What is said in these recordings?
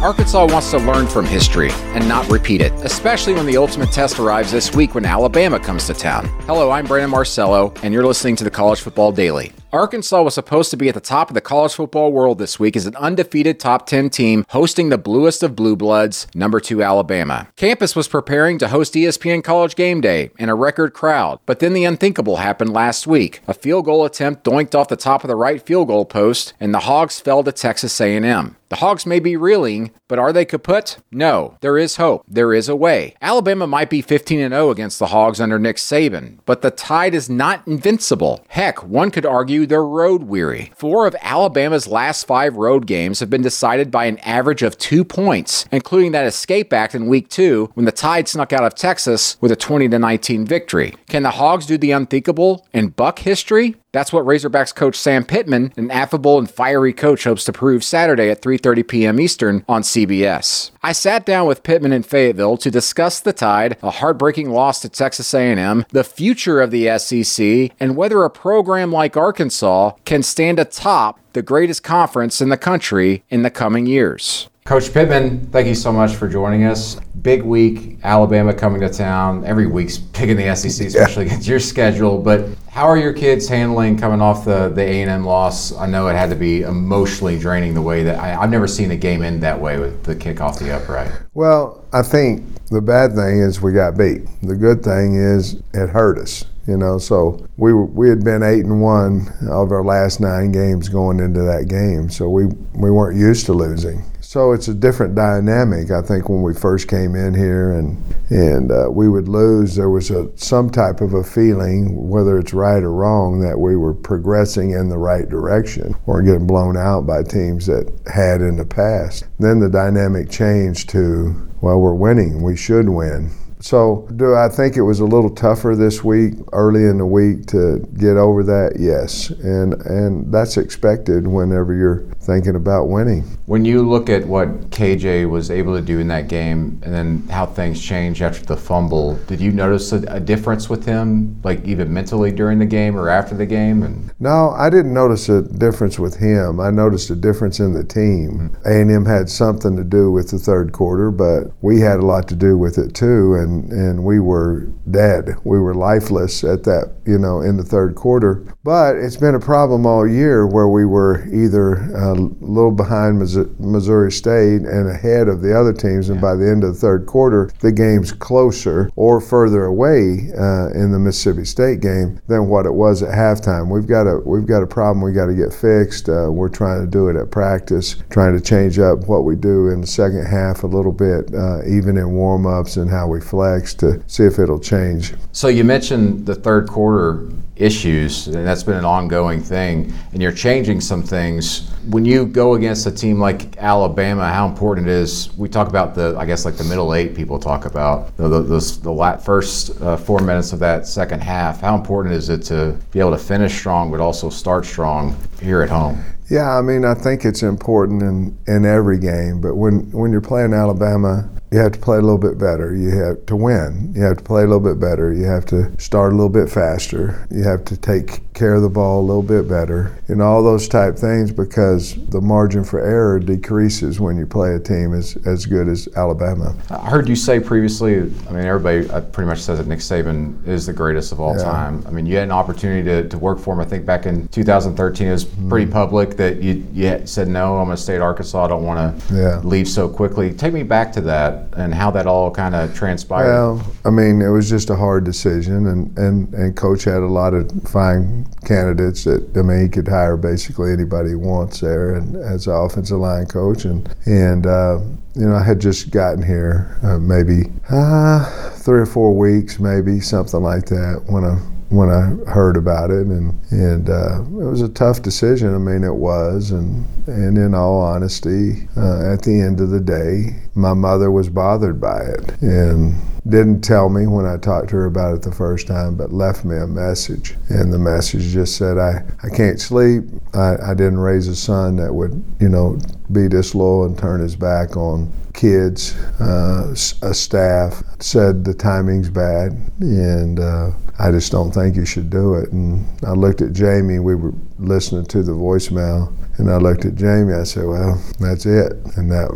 Arkansas wants to learn from history and not repeat it, especially when the ultimate test arrives this week when Alabama comes to town. Hello, I'm Brandon Marcello, and you're listening to the College Football Daily. Arkansas was supposed to be at the top of the college football world this week as an undefeated top 10 team hosting the bluest of blue bloods, number 2 Alabama. Campus was preparing to host ESPN College Game Day in a record crowd, but then the unthinkable happened last week. A field goal attempt doinked off the top of the right field goal post and the Hogs fell to Texas A&M. The Hogs may be reeling, but are they kaput? No. There is hope. There is a way. Alabama might be 15 0 against the Hogs under Nick Saban, but the Tide is not invincible. Heck, one could argue they're road weary. Four of Alabama's last five road games have been decided by an average of two points, including that escape act in week two when the Tide snuck out of Texas with a 20 19 victory. Can the Hogs do the unthinkable and buck history? That's what Razorbacks coach Sam Pittman, an affable and fiery coach, hopes to prove Saturday at 3:30 p.m. Eastern on CBS. I sat down with Pittman in Fayetteville to discuss the Tide, a heartbreaking loss to Texas A&M, the future of the SEC, and whether a program like Arkansas can stand atop the greatest conference in the country in the coming years. Coach Pittman, thank you so much for joining us. Big week, Alabama coming to town. Every week's big in the SEC, especially yeah. against your schedule. But how are your kids handling coming off the the A and M loss? I know it had to be emotionally draining the way that I, have never seen a game end that way with the kick off the upright. Well, I think the bad thing is we got beat. The good thing is it hurt us. You know, so we were, we had been eight and one of our last nine games going into that game, so we we weren't used to losing. So it's a different dynamic. I think when we first came in here and and uh, we would lose, there was a some type of a feeling, whether it's right or wrong, that we were progressing in the right direction or getting blown out by teams that had in the past. Then the dynamic changed to, well, we're winning, we should win. So, do I think it was a little tougher this week, early in the week, to get over that? Yes, and and that's expected whenever you're thinking about winning. When you look at what KJ was able to do in that game, and then how things changed after the fumble, did you notice a, a difference with him, like even mentally during the game or after the game? And no, I didn't notice a difference with him. I noticed a difference in the team. Mm-hmm. A and M had something to do with the third quarter, but we had a lot to do with it too, and and and we were dead. We were lifeless at that, you know, in the third quarter. But it's been a problem all year where we were either a little behind Missouri State and ahead of the other teams, and by the end of the third quarter, the game's closer or further away uh, in the Mississippi State game than what it was at halftime. We've got a we've got a problem we got to get fixed. Uh, we're trying to do it at practice, trying to change up what we do in the second half a little bit, uh, even in warm-ups and how we flex to see if it'll change. So you mentioned the third quarter issues, and that's been an ongoing thing, and you're changing some things. When you go against a team like Alabama, how important it is, we talk about the, I guess, like the middle eight people talk about, the, the, the, the first uh, four minutes of that second half. How important is it to be able to finish strong, but also start strong here at home? Yeah, I mean, I think it's important in, in every game, but when, when you're playing Alabama, you have to play a little bit better. You have to win. You have to play a little bit better. You have to start a little bit faster. You have to take care of the ball a little bit better. And all those type things because the margin for error decreases when you play a team as, as good as Alabama. I heard you say previously, I mean, everybody uh, pretty much says that Nick Saban is the greatest of all yeah. time. I mean, you had an opportunity to, to work for him, I think back in 2013. It was pretty mm. public that you, you said, no, I'm going to stay at Arkansas. I don't want to yeah. leave so quickly. Take me back to that and how that all kind of transpired? Well, I mean, it was just a hard decision, and, and, and coach had a lot of fine candidates that I mean he could hire basically anybody he wants there, and as an offensive line coach, and and uh, you know I had just gotten here uh, maybe uh, three or four weeks, maybe something like that when I when I heard about it, and and uh, it was a tough decision. I mean, it was, and and in all honesty, uh, at the end of the day, my mother was bothered by it, and didn't tell me when I talked to her about it the first time, but left me a message, and the message just said, "I I can't sleep. I, I didn't raise a son that would, you know, be disloyal and turn his back on." kids, uh, a staff said the timing's bad, and uh, I just don't think you should do it. And I looked at Jamie. We were listening to the voicemail, and I looked at Jamie. I said, "Well, that's it," and that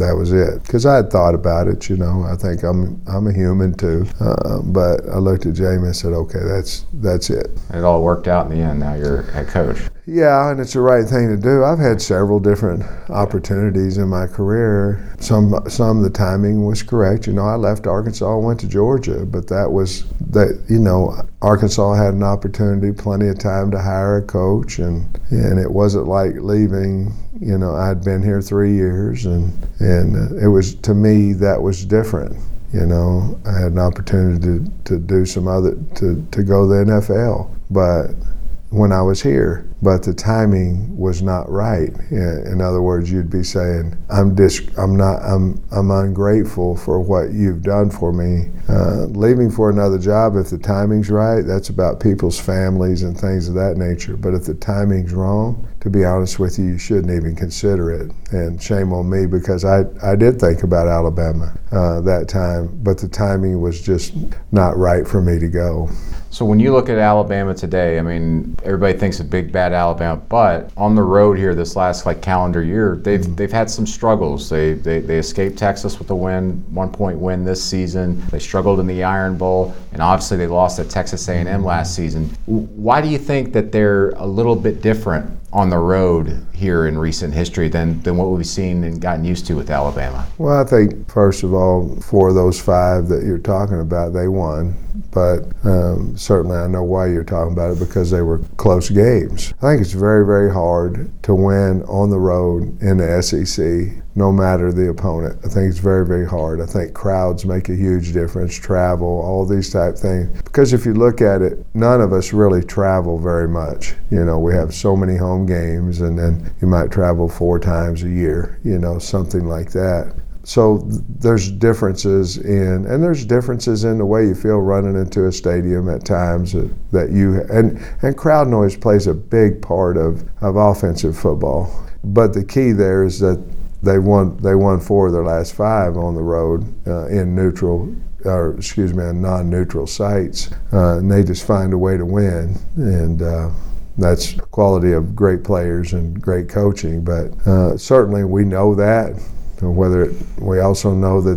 that was it. Because I had thought about it. You know, I think I'm I'm a human too. Uh, but I looked at Jamie. and said, "Okay, that's that's it." It all worked out in the end. Now you're head coach. Yeah, and it's the right thing to do. I've had several different opportunities in my career. Some some the timing was correct. You know, I left Arkansas, went to Georgia, but that was that. You know, Arkansas had an opportunity, plenty of time to hire a coach, and and it wasn't like leaving. You know, I'd been here three years, and and it was to me that was different. You know, I had an opportunity to, to do some other to, to go the NFL, but when I was here, but the timing was not right. In other words, you'd be saying, "I'm dis- I'm not, I'm, I'm ungrateful for what you've done for me." Uh, leaving for another job, if the timing's right, that's about people's families and things of that nature. But if the timing's wrong, to be honest with you, you shouldn't even consider it. And shame on me because I, I did think about Alabama uh, that time, but the timing was just not right for me to go. So when you look at Alabama today, I mean, everybody thinks of big bad Alabama, but on the road here this last like calendar year, they've mm-hmm. they've had some struggles. They, they they escaped Texas with a win, one point win this season. They struggled in the Iron Bowl, and obviously they lost at Texas A&M last season. Why do you think that they're a little bit different on the road here in recent history than, than what we've seen and gotten used to with Alabama? Well, I think, first of all, for those five that you're talking about, they won. But um, certainly I know why you're talking about it because they were close games. I think it's very, very hard to win on the road in the SEC no matter the opponent. I think it's very, very hard. I think crowds make a huge difference, travel, all these type things. Because if you look at it, none of us really travel very much. You know, we have so many home games, and then you might travel four times a year, you know, something like that. So there's differences in, and there's differences in the way you feel running into a stadium at times that, that you, and, and crowd noise plays a big part of, of offensive football. But the key there is that they won they won four of their last five on the road uh, in neutral or excuse me in non-neutral sites uh, and they just find a way to win. And uh, that's quality of great players and great coaching but uh, certainly we know that whether it, we also know that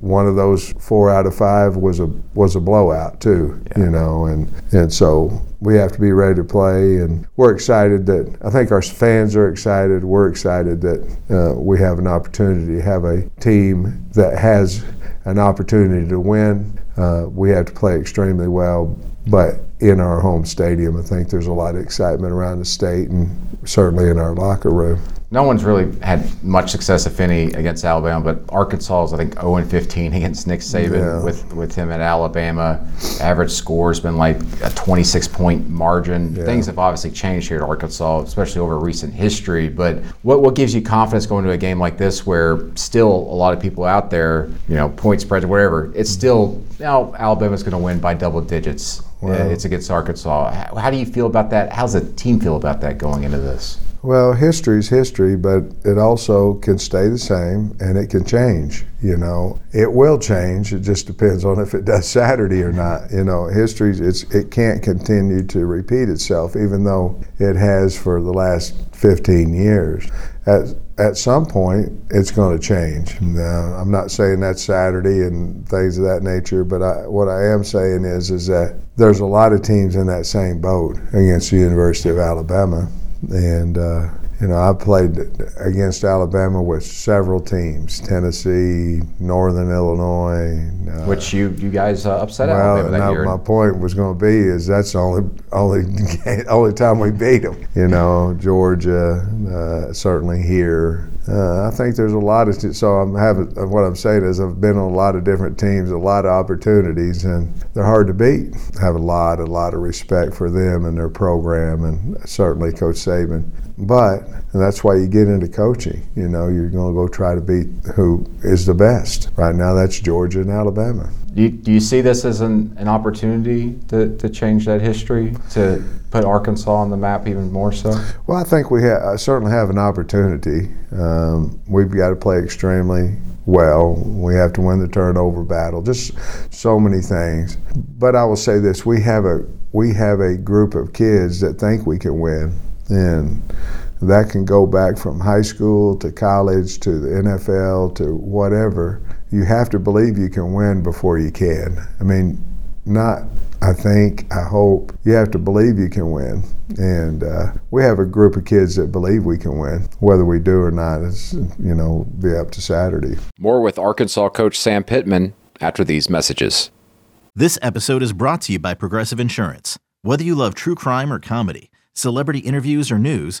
one of those four out of five was a was a blowout too, yeah. you know, and and so we have to be ready to play, and we're excited that I think our fans are excited. We're excited that uh, we have an opportunity to have a team that has an opportunity to win. Uh, we have to play extremely well, but in our home stadium, I think there's a lot of excitement around the state and certainly in our locker room no one's really had much success, if any, against Alabama. But Arkansas is, I think, 0 and 15 against Nick Saban yeah. with, with him at Alabama. Average score has been like a 26 point margin. Yeah. Things have obviously changed here at Arkansas, especially over recent history. But what, what gives you confidence going to a game like this where still a lot of people out there, you know, point spreads or whatever, it's still, now Alabama's going to win by double digits. It's against Arkansas. How do you feel about that? How's the team feel about that going into this? Well, history is history, but it also can stay the same and it can change. You know, it will change. It just depends on if it does Saturday or not. You know, history it's it can't continue to repeat itself, even though it has for the last 15 years. At at some point, it's going to change. Now, I'm not saying that's Saturday and things of that nature, but I, what I am saying is is that there's a lot of teams in that same boat against the University of Alabama and uh, You know, I played against Alabama with several teams: Tennessee, Northern Illinois. Uh, Which you you guys uh, upset well, Alabama that year. My point was going to be is that's the only only only time we beat them. You know, Georgia, uh, certainly here. Uh, I think there's a lot of so I'm having what I'm saying is I've been on a lot of different teams, a lot of opportunities, and they're hard to beat. I have a lot, a lot of respect for them and their program, and certainly Coach Saban. But that's why you get into coaching. You know, you're going to go try to beat who is the best. Right now, that's Georgia and Alabama. Do you, do you see this as an, an opportunity to, to change that history, to put Arkansas on the map even more so? Well, I think we ha- certainly have an opportunity. Um, we've got to play extremely well. We have to win the turnover battle. Just so many things. But I will say this: we have a we have a group of kids that think we can win, and that can go back from high school to college to the NFL to whatever. You have to believe you can win before you can. I mean, not I think, I hope. You have to believe you can win. And uh, we have a group of kids that believe we can win. Whether we do or not is, you know, be up to Saturday. More with Arkansas coach Sam Pittman after these messages. This episode is brought to you by Progressive Insurance. Whether you love true crime or comedy, celebrity interviews or news,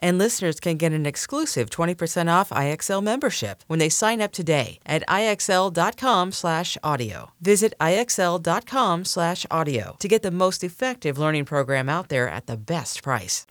And listeners can get an exclusive 20% off IXL membership when they sign up today at IXL.com/audio. Visit IXL.com/audio to get the most effective learning program out there at the best price.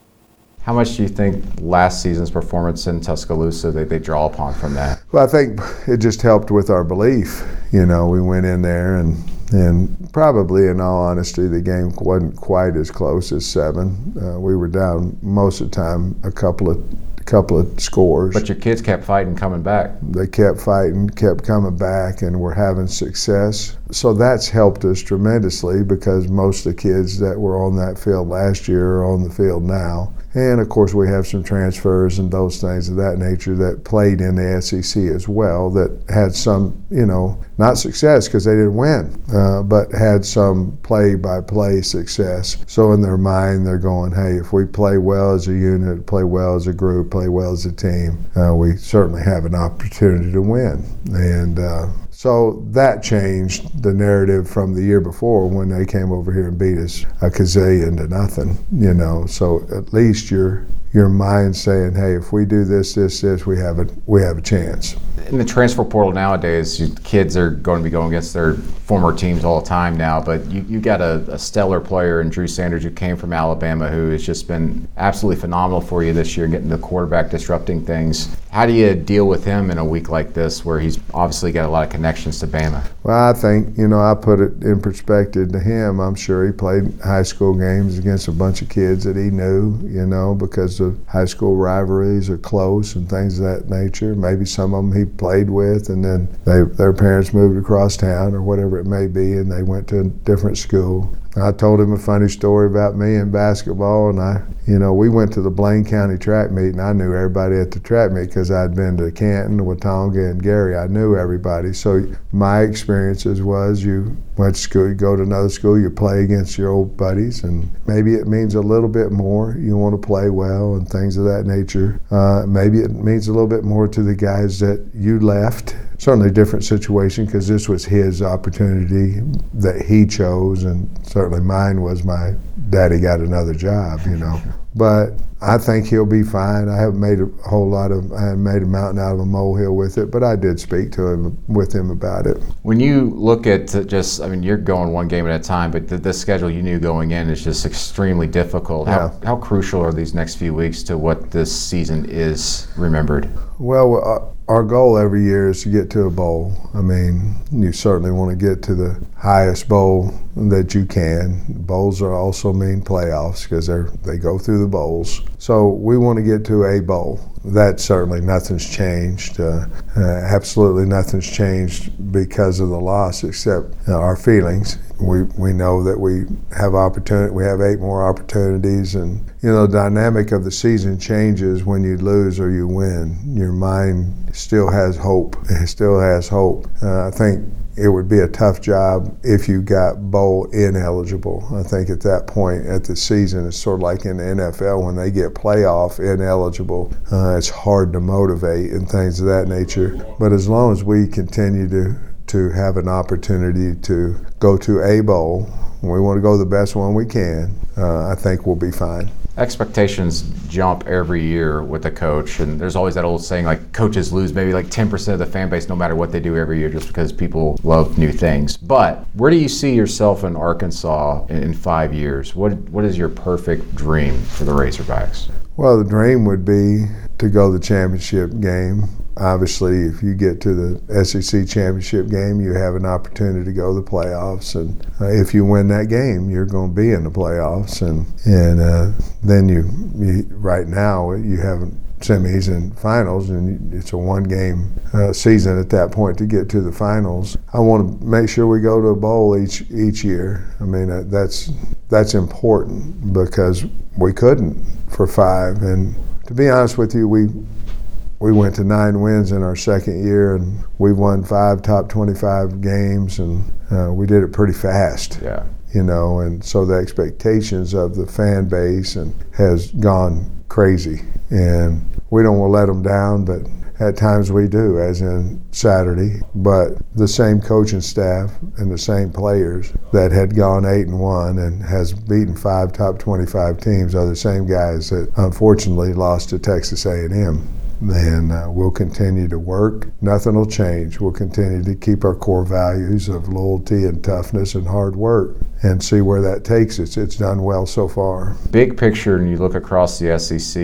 How much do you think last season's performance in Tuscaloosa they, they draw upon from that? Well, I think it just helped with our belief. You know, we went in there and and probably, in all honesty, the game wasn't quite as close as seven. Uh, we were down most of the time a couple of couple of scores. But your kids kept fighting, coming back. They kept fighting, kept coming back, and were having success. So that's helped us tremendously because most of the kids that were on that field last year are on the field now. And of course, we have some transfers and those things of that nature that played in the SEC as well that had some, you know, not success because they didn't win, uh, but had some play by play success. So in their mind, they're going, hey, if we play well as a unit, play well as a group, play well as a team, uh, we certainly have an opportunity to win. And uh, so that changed the narrative from the year before when they came over here and beat us a gazillion to nothing, you know. So at least your your mind saying, hey, if we do this, this, this, we have a we have a chance in the transfer portal nowadays, kids are going to be going against their former teams all the time now. But you, you got a, a, stellar player in Drew Sanders who came from Alabama who has just been absolutely phenomenal for you this year, getting the quarterback, disrupting things. How do you deal with him in a week like this where he's obviously got a lot of connections to Bama? Well, I think, you know, I put it in perspective to him. I'm sure he played high school games against a bunch of kids that he knew, you know, because the high school rivalries are close and things of that nature. Maybe some of them he played with, and then they, their parents moved across town or whatever it may be, and they went to a different school. I told him a funny story about me and basketball, and I, you know, we went to the Blaine County track meet, and I knew everybody at the track meet because I'd been to Canton, Watonga, and Geary. I knew everybody. So my experiences was you went to school, you go to another school, you play against your old buddies, and maybe it means a little bit more. You want to play well and things of that nature. Uh, maybe it means a little bit more to the guys that you left certainly a different situation because this was his opportunity that he chose, and certainly mine was my daddy got another job, you know. But I think he'll be fine. I haven't made a whole lot of, I haven't made a mountain out of a molehill with it, but I did speak to him with him about it. When you look at just, I mean, you're going one game at a time, but the, the schedule you knew going in is just extremely difficult. How, yeah. how crucial are these next few weeks to what this season is remembered? Well, uh, our goal every year is to get to a bowl. I mean, you certainly want to get to the highest bowl that you can. Bowls are also mean playoffs because they they go through the bowls. So we want to get to a bowl. That certainly nothing's changed. Uh, uh, absolutely nothing's changed because of the loss, except our feelings. We we know that we have opportunity. We have eight more opportunities, and you know the dynamic of the season changes when you lose or you win. Your mind still has hope. It still has hope. Uh, I think it would be a tough job if you got bowl ineligible. I think at that point at the season, it's sort of like in the NFL when they get playoff ineligible. Uh, it's hard to motivate and things of that nature. But as long as we continue to to have an opportunity to go to a bowl, we want to go the best one we can. Uh, I think we'll be fine expectations jump every year with the coach and there's always that old saying like coaches lose maybe like 10% of the fan base no matter what they do every year just because people love new things. But where do you see yourself in arkansas in, in five years? What what is your perfect dream for the razorbacks? Well the dream would be to go to the championship game obviously, if you get to the SEC championship game, you have an opportunity to go to the playoffs, and uh, if you win that game, you're going to be in the playoffs, and and uh, then you, you right now you have semis and finals, and it's a one-game uh, season at that point to get to the finals. I want to make sure we go to a bowl each each year. I mean, uh, that's that's important because we couldn't for five, and to be honest with you, we we went to nine wins in our second year, and we won five top 25 games, and uh, we did it pretty fast. Yeah. You know, and so the expectations of the fan base and has gone crazy, and we don't want to let them down, but at times we do, as in Saturday. But the same coaching staff and the same players that had gone eight and one and has beaten five top 25 teams are the same guys that unfortunately lost to Texas A&M then uh, we'll continue to work. Nothing will change. We'll continue to keep our core values of loyalty and toughness and hard work and see where that takes us. It's done well so far. Big picture, and you look across the SEC,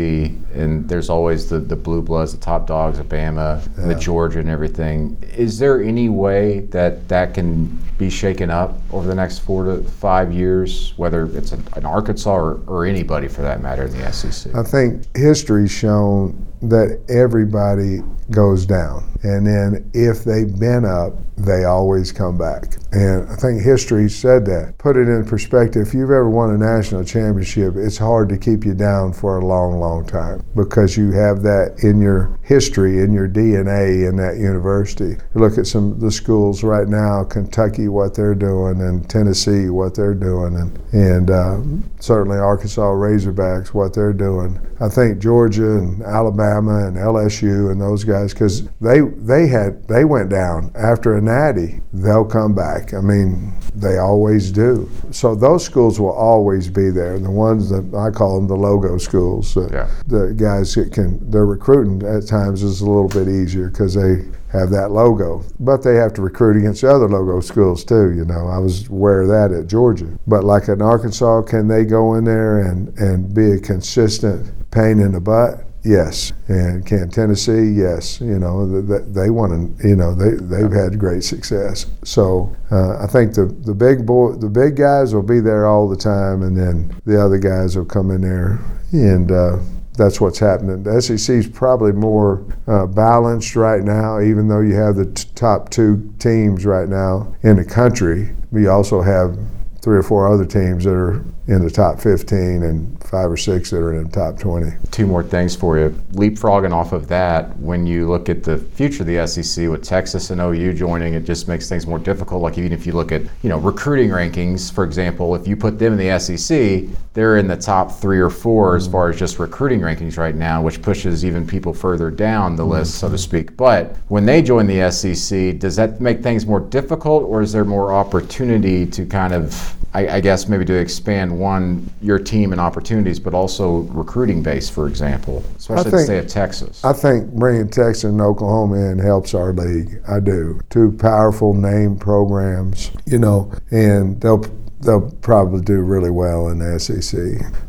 and there's always the, the blue bloods, the top dogs, Alabama, yeah. the Georgia, and everything. Is there any way that that can be shaken up over the next four to five years, whether it's an, an Arkansas or, or anybody for that matter in the SEC? I think history's shown that everybody goes down. And then if they've been up, they always come back. And I think history said that. Put it in perspective, if you've ever won a national championship, it's hard to keep you down for a long, long time because you have that in your history, in your DNA in that university. You look at some of the schools right now, Kentucky, what they're doing, and Tennessee, what they're doing, and, and uh, certainly Arkansas Razorbacks, what they're doing. I think Georgia and Alabama and LSU and those guys, because they, they, had, they went down after a natty, they'll come back. I mean, they always do. So those schools will always be there. The ones that I call them the logo schools. Uh, yeah. The guys that can, their recruiting at times is a little bit easier because they have that logo. But they have to recruit against other logo schools too, you know. I was aware of that at Georgia. But like in Arkansas, can they go in there and, and be a consistent pain in the butt? Yes, and can Tennessee? Yes, you know they, they want to. You know they they've had great success. So uh, I think the the big boy, the big guys will be there all the time, and then the other guys will come in there, and uh, that's what's happening. The SEC is probably more uh, balanced right now, even though you have the t- top two teams right now in the country. We also have three or four other teams that are in the top 15 and five or six that are in the top 20. Two more things for you. Leapfrogging off of that, when you look at the future of the SEC with Texas and OU joining, it just makes things more difficult. Like even if you look at you know recruiting rankings, for example, if you put them in the SEC, they're in the top three or four as far as just recruiting rankings right now, which pushes even people further down the mm-hmm. list, so to speak. But when they join the SEC, does that make things more difficult, or is there more opportunity to kind of I, I, guess maybe to expand one your team and opportunities, but also recruiting base, for example, especially think, the state of Texas. I think bringing Texas and Oklahoma in helps our league. I do. Two powerful name programs, you know, and they'll they'll probably do really well in the SEC.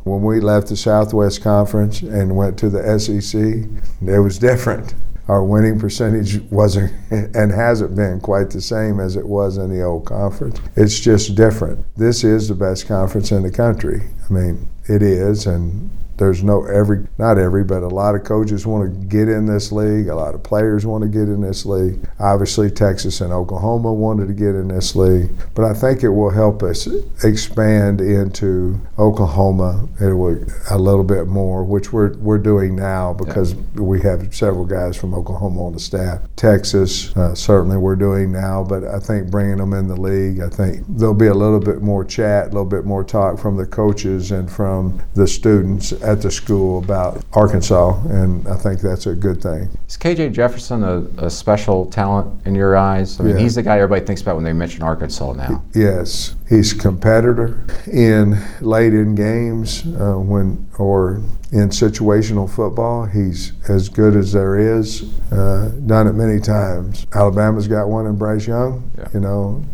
When we left the Southwest Conference and went to the SEC, it was different our winning percentage wasn't and hasn't been quite the same as it was in the old conference. It's just different. This is the best conference in the country. I mean, it is, and there's no every not every but a lot of coaches want to get in this league. A lot of players want to get in this league. Obviously texas and oklahoma wanted to get in this league but i think it will help us expand into oklahoma a little bit more which we're, we're doing now because yeah. we have several guys from oklahoma on the staff. Texas uh, certainly we're doing now but i think bringing them in the league i think there'll be a little bit more chat a little bit more talk from the coaches and from the students at the school about Arkansas, and I think that's a good thing. Is KJ Jefferson a, a special talent in your eyes? I mean, yeah. he's the guy everybody thinks about when they mention Arkansas now. Yes, he's a competitor in late in games uh, when or in situational football. He's as good as there is. Uh, done it many times. Alabama's got one in Bryce Young. Yeah. You know,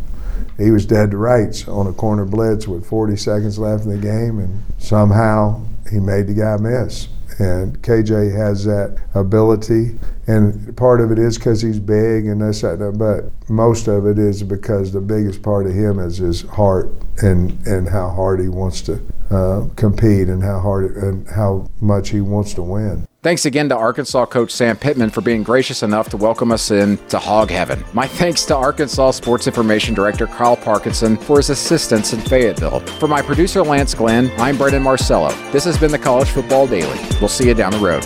he was dead to rights on a corner blitz with 40 seconds left in the game, and somehow he made the guy miss. And KJ has that ability, and part of it is because he's big and this, that, that, but most of it is because the biggest part of him is his heart and and how hard he wants to uh, compete and how hard and how much he wants to win. Thanks again to Arkansas coach Sam Pittman for being gracious enough to welcome us in to Hog Heaven. My thanks to Arkansas Sports Information Director Kyle Parkinson for his assistance in Fayetteville. For my producer Lance Glenn, I'm Brandon Marcello. This has been the College Football Daily. We'll see you down the road.